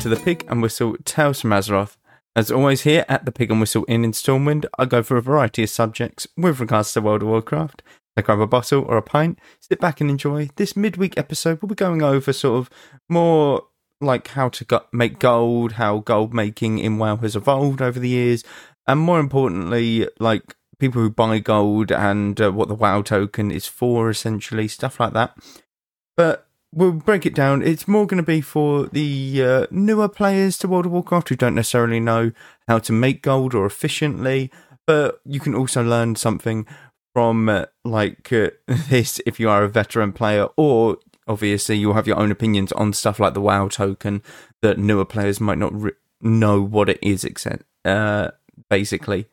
to the Pig and Whistle Tales from Azeroth. As always, here at the Pig and Whistle Inn in Stormwind, I go for a variety of subjects with regards to World of Warcraft. I grab a bottle or a pint, sit back and enjoy. This midweek episode, we'll be going over sort of more like how to go- make gold, how gold making in WoW has evolved over the years, and more importantly, like people who buy gold and uh, what the WoW token is for, essentially, stuff like that. But we'll break it down. It's more going to be for the uh, newer players to World of Warcraft who don't necessarily know how to make gold or efficiently, but you can also learn something from uh, like uh, this if you are a veteran player, or obviously you'll have your own opinions on stuff like the WoW token that newer players might not re- know what it is, except uh, basically.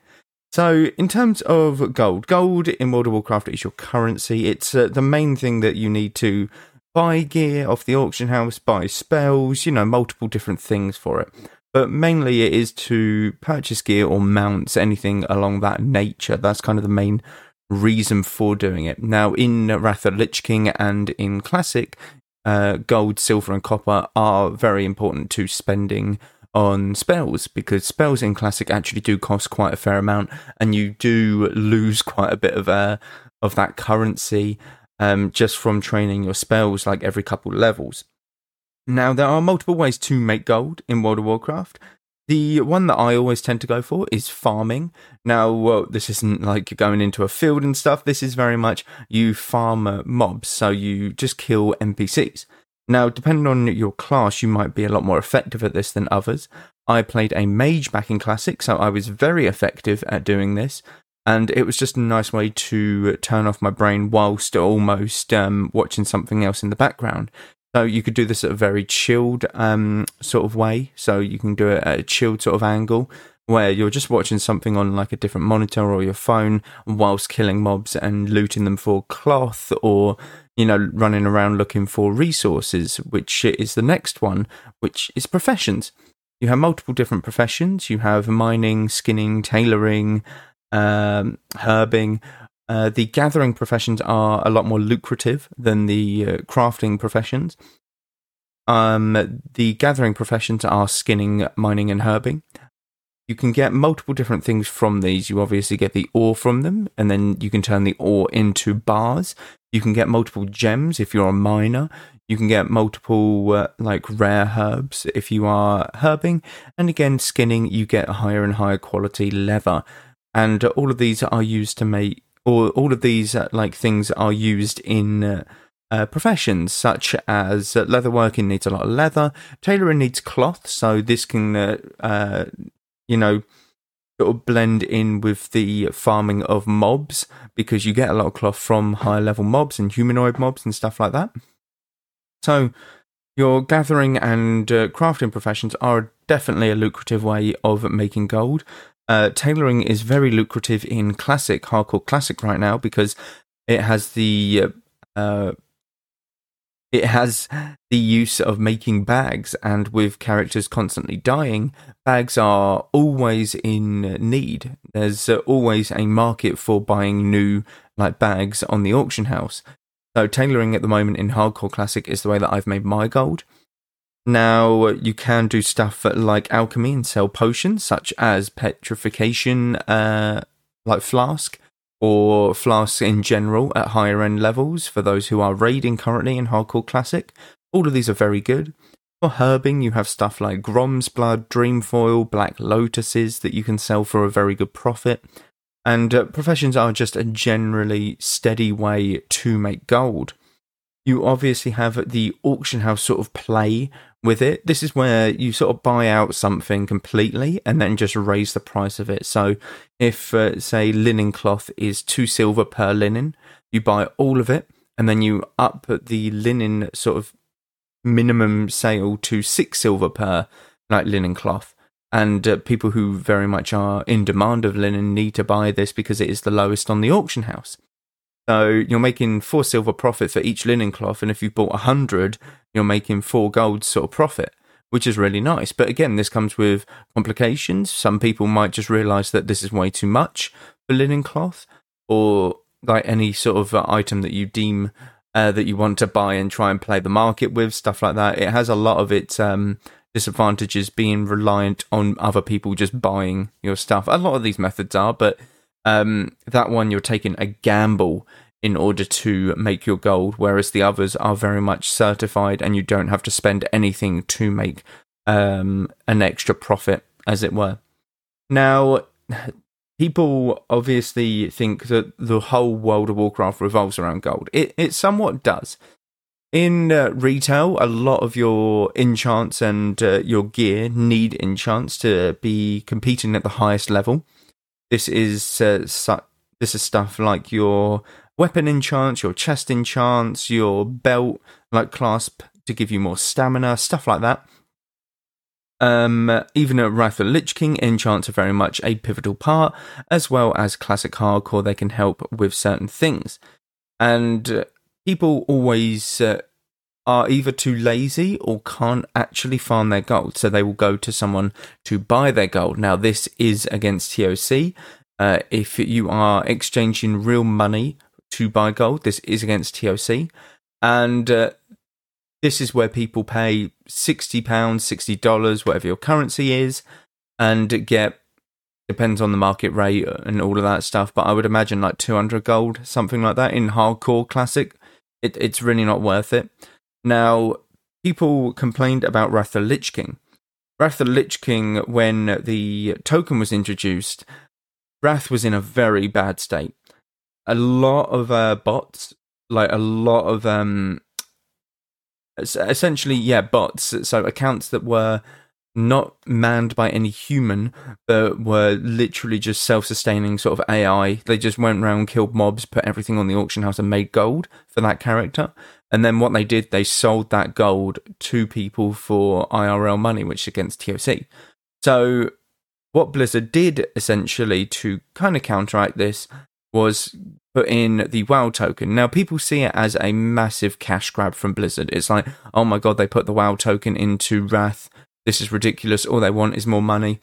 So, in terms of gold, gold in World of Warcraft is your currency. It's uh, the main thing that you need to buy gear off the auction house, buy spells, you know, multiple different things for it. But mainly it is to purchase gear or mounts, anything along that nature. That's kind of the main reason for doing it. Now, in Wrath of Lich King and in Classic, uh, gold, silver, and copper are very important to spending on spells because spells in Classic actually do cost quite a fair amount, and you do lose quite a bit of uh, of that currency um, just from training your spells like every couple levels. Now, there are multiple ways to make gold in World of Warcraft. The one that I always tend to go for is farming. Now, well, this isn't like you're going into a field and stuff. This is very much you farm uh, mobs, so you just kill NPCs. Now, depending on your class, you might be a lot more effective at this than others. I played a mage back in Classic, so I was very effective at doing this and it was just a nice way to turn off my brain whilst almost um, watching something else in the background. So you could do this at a very chilled um, sort of way. So you can do it at a chilled sort of angle where you're just watching something on like a different monitor or your phone whilst killing mobs and looting them for cloth or you know running around looking for resources which is the next one which is professions you have multiple different professions you have mining skinning tailoring um, herbing. Uh, the gathering professions are a lot more lucrative than the uh, crafting professions. Um, the gathering professions are skinning, mining, and herbing. You can get multiple different things from these. You obviously get the ore from them, and then you can turn the ore into bars. You can get multiple gems if you're a miner. You can get multiple uh, like rare herbs if you are herbing, and again, skinning you get higher and higher quality leather and all of these are used to make or all of these uh, like things are used in uh, uh, professions such as uh, leatherworking needs a lot of leather tailoring needs cloth. So this can uh, uh, you know sort of blend in with the farming of mobs because you get a lot of cloth from higher level mobs and humanoid mobs and stuff like that. So your gathering and crafting professions are definitely a lucrative way of making gold uh, tailoring is very lucrative in classic, hardcore classic right now because it has the uh, uh, it has the use of making bags, and with characters constantly dying, bags are always in need. There's always a market for buying new like bags on the auction house. So tailoring at the moment in hardcore classic is the way that I've made my gold. Now, you can do stuff like alchemy and sell potions, such as petrification, uh, like flask, or flasks in general at higher end levels for those who are raiding currently in Hardcore Classic. All of these are very good. For herbing, you have stuff like Gromsblood, Dreamfoil, Black Lotuses that you can sell for a very good profit. And uh, professions are just a generally steady way to make gold. You obviously have the auction house sort of play with it. This is where you sort of buy out something completely and then just raise the price of it. So, if, uh, say, linen cloth is two silver per linen, you buy all of it and then you up the linen sort of minimum sale to six silver per like linen cloth. And uh, people who very much are in demand of linen need to buy this because it is the lowest on the auction house. So you're making four silver profit for each linen cloth, and if you bought a hundred, you're making four gold sort of profit, which is really nice. But again, this comes with complications. Some people might just realize that this is way too much for linen cloth, or like any sort of uh, item that you deem uh, that you want to buy and try and play the market with, stuff like that. It has a lot of its um, disadvantage is being reliant on other people just buying your stuff. A lot of these methods are, but um, that one you're taking a gamble in order to make your gold, whereas the others are very much certified and you don't have to spend anything to make um, an extra profit, as it were. Now, people obviously think that the whole World of Warcraft revolves around gold. It, it somewhat does. In uh, retail, a lot of your enchants and uh, your gear need enchants to be competing at the highest level. This is uh, su- this is stuff like your weapon enchants, your chest enchants, your belt like clasp to give you more stamina, stuff like that. Um, even at Wrath of Lich King, enchants are very much a pivotal part, as well as classic hardcore. They can help with certain things, and uh, people always uh, are either too lazy or can't actually farm their gold, so they will go to someone to buy their gold. Now, this is against TOC. Uh, if you are exchanging real money to buy gold, this is against TOC, and uh, this is where people pay sixty pounds, sixty dollars, whatever your currency is, and get depends on the market rate and all of that stuff. But I would imagine like two hundred gold, something like that, in hardcore classic. It, it's really not worth it. Now, people complained about Wrath of Lich King. Wrath of Lich King, when the token was introduced, Wrath was in a very bad state. A lot of uh, bots, like a lot of um, essentially, yeah, bots. So accounts that were not manned by any human, but were literally just self-sustaining sort of AI. They just went around, killed mobs, put everything on the auction house, and made gold for that character. And then what they did, they sold that gold to people for IRL money, which is against TOC. So what Blizzard did essentially to kind of counteract this was put in the WoW token. Now, people see it as a massive cash grab from Blizzard. It's like, oh my god, they put the WoW token into Wrath. This is ridiculous. All they want is more money.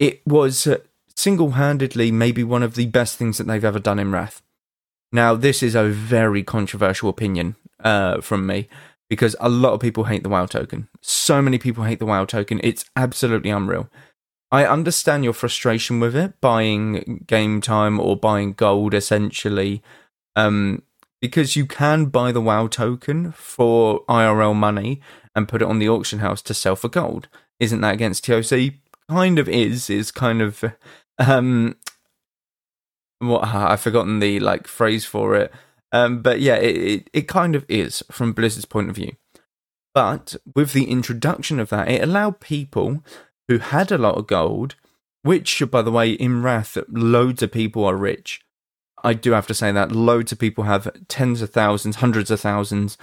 It was uh, single handedly maybe one of the best things that they've ever done in Wrath. Now, this is a very controversial opinion uh, from me because a lot of people hate the WoW token. So many people hate the WoW token. It's absolutely unreal. I understand your frustration with it, buying game time or buying gold essentially, um, because you can buy the WoW token for IRL money and put it on the auction house to sell for gold. Isn't that against TOC? Kind of is. Is kind of um, what I've forgotten the like phrase for it. Um, but yeah, it, it, it kind of is from Blizzard's point of view. But with the introduction of that, it allowed people who had a lot of gold, which, by the way, in Wrath, loads of people are rich. I do have to say that loads of people have tens of thousands, hundreds of thousands,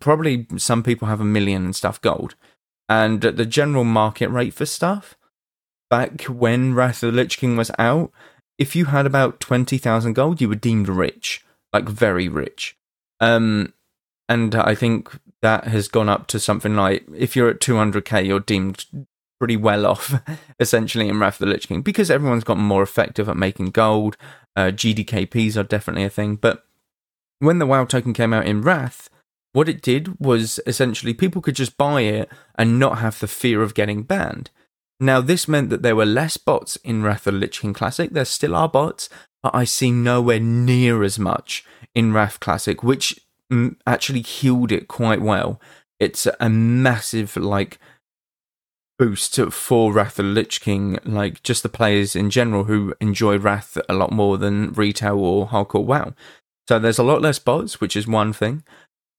probably some people have a million and stuff gold. And the general market rate for stuff back when Wrath of the Lich King was out, if you had about 20,000 gold, you were deemed rich, like very rich. Um, and I think that has gone up to something like if you're at 200k, you're deemed pretty well off, essentially, in Wrath of the Lich King because everyone's gotten more effective at making gold. Uh, GDKPs are definitely a thing. But when the WoW token came out in Wrath, what it did was essentially people could just buy it and not have the fear of getting banned. Now, this meant that there were less bots in Wrath of the Lich King Classic. There still are bots, but I see nowhere near as much in Wrath Classic, which mm, actually healed it quite well. It's a massive, like, boost for Wrath of the Lich King, like just the players in general who enjoy Wrath a lot more than retail or hardcore WoW. So there's a lot less bots, which is one thing.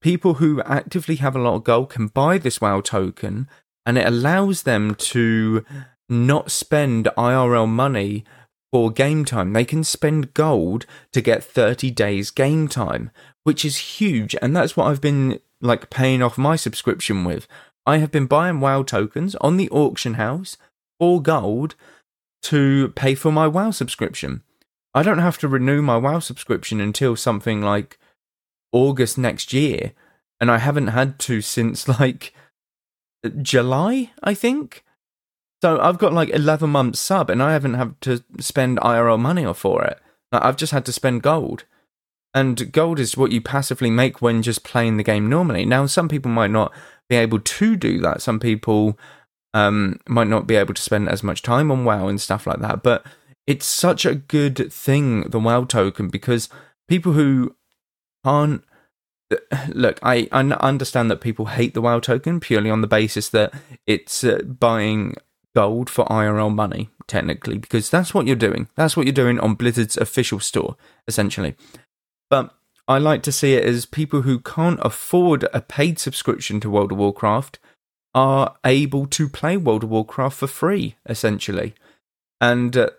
People who actively have a lot of gold can buy this WoW token, and it allows them to not spend IRL money for game time. They can spend gold to get 30 days game time, which is huge. And that's what I've been like paying off my subscription with. I have been buying WoW tokens on the auction house for gold to pay for my WoW subscription. I don't have to renew my WoW subscription until something like August next year, and I haven't had to since like July, I think. So I've got like 11 months sub, and I haven't had to spend IRL money for it. I've just had to spend gold. And gold is what you passively make when just playing the game normally. Now, some people might not be able to do that. Some people um, might not be able to spend as much time on WoW and stuff like that. But it's such a good thing, the WoW token, because people who aren't look, I, I understand that people hate the WoW token purely on the basis that it's uh, buying gold for IRL money, technically, because that's what you're doing. That's what you're doing on Blizzard's official store, essentially. But I like to see it as people who can't afford a paid subscription to World of Warcraft are able to play World of Warcraft for free, essentially. And uh,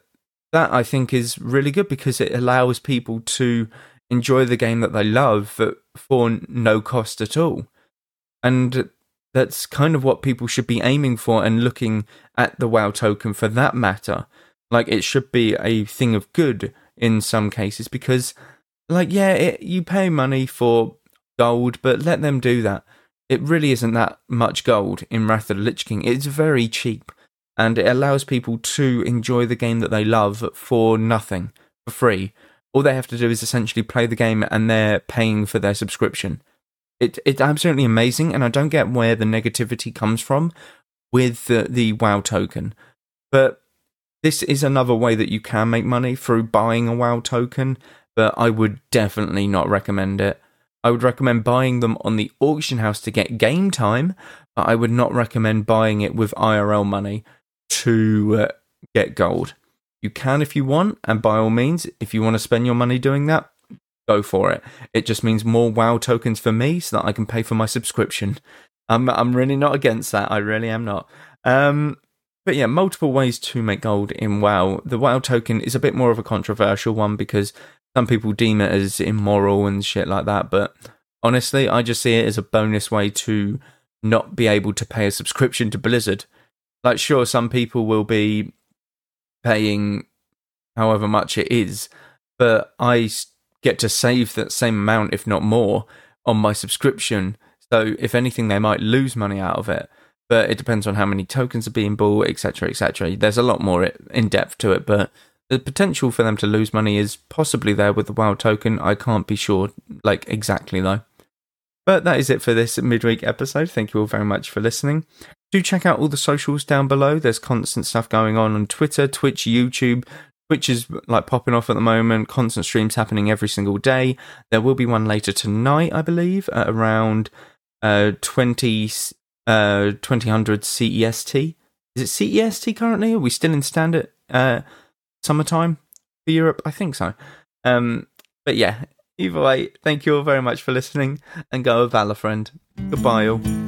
that I think is really good because it allows people to enjoy the game that they love for, no cost at all. And that's kind of what people should be aiming for and looking at the WoW token for that matter. Like it should be a thing of good in some cases because, like, yeah, it, you pay money for gold, but let them do that. It really isn't that much gold in Wrath of the Lich King. It's very cheap and it allows people to enjoy the game that they love for nothing, for free. All they have to do is essentially play the game and they're paying for their subscription. It, it's absolutely amazing, and I don't get where the negativity comes from with the, the WoW token. But this is another way that you can make money through buying a WoW token, but I would definitely not recommend it. I would recommend buying them on the auction house to get game time, but I would not recommend buying it with IRL money to uh, get gold. You can if you want, and by all means, if you want to spend your money doing that, go for it. It just means more WoW tokens for me so that I can pay for my subscription. I'm I'm really not against that. I really am not. Um, but yeah, multiple ways to make gold in WoW. The WoW token is a bit more of a controversial one because some people deem it as immoral and shit like that. But honestly, I just see it as a bonus way to not be able to pay a subscription to Blizzard. Like, sure, some people will be paying however much it is, but I get to save that same amount, if not more, on my subscription. So, if anything, they might lose money out of it. But it depends on how many tokens are being bought, etc., etc. There's a lot more in depth to it, but the potential for them to lose money is possibly there with the WoW token. I can't be sure, like exactly though. But that is it for this midweek episode. Thank you all very much for listening. Do check out all the socials down below. There's constant stuff going on on Twitter, Twitch, YouTube. Twitch is like popping off at the moment. Constant streams happening every single day. There will be one later tonight, I believe, at around uh, 20, uh, 2000 CEST. Is it CEST currently? Are we still in standard uh, summertime for Europe? I think so. Um, but yeah, Either way, thank you all very much for listening and go with Valor Friend. Goodbye all.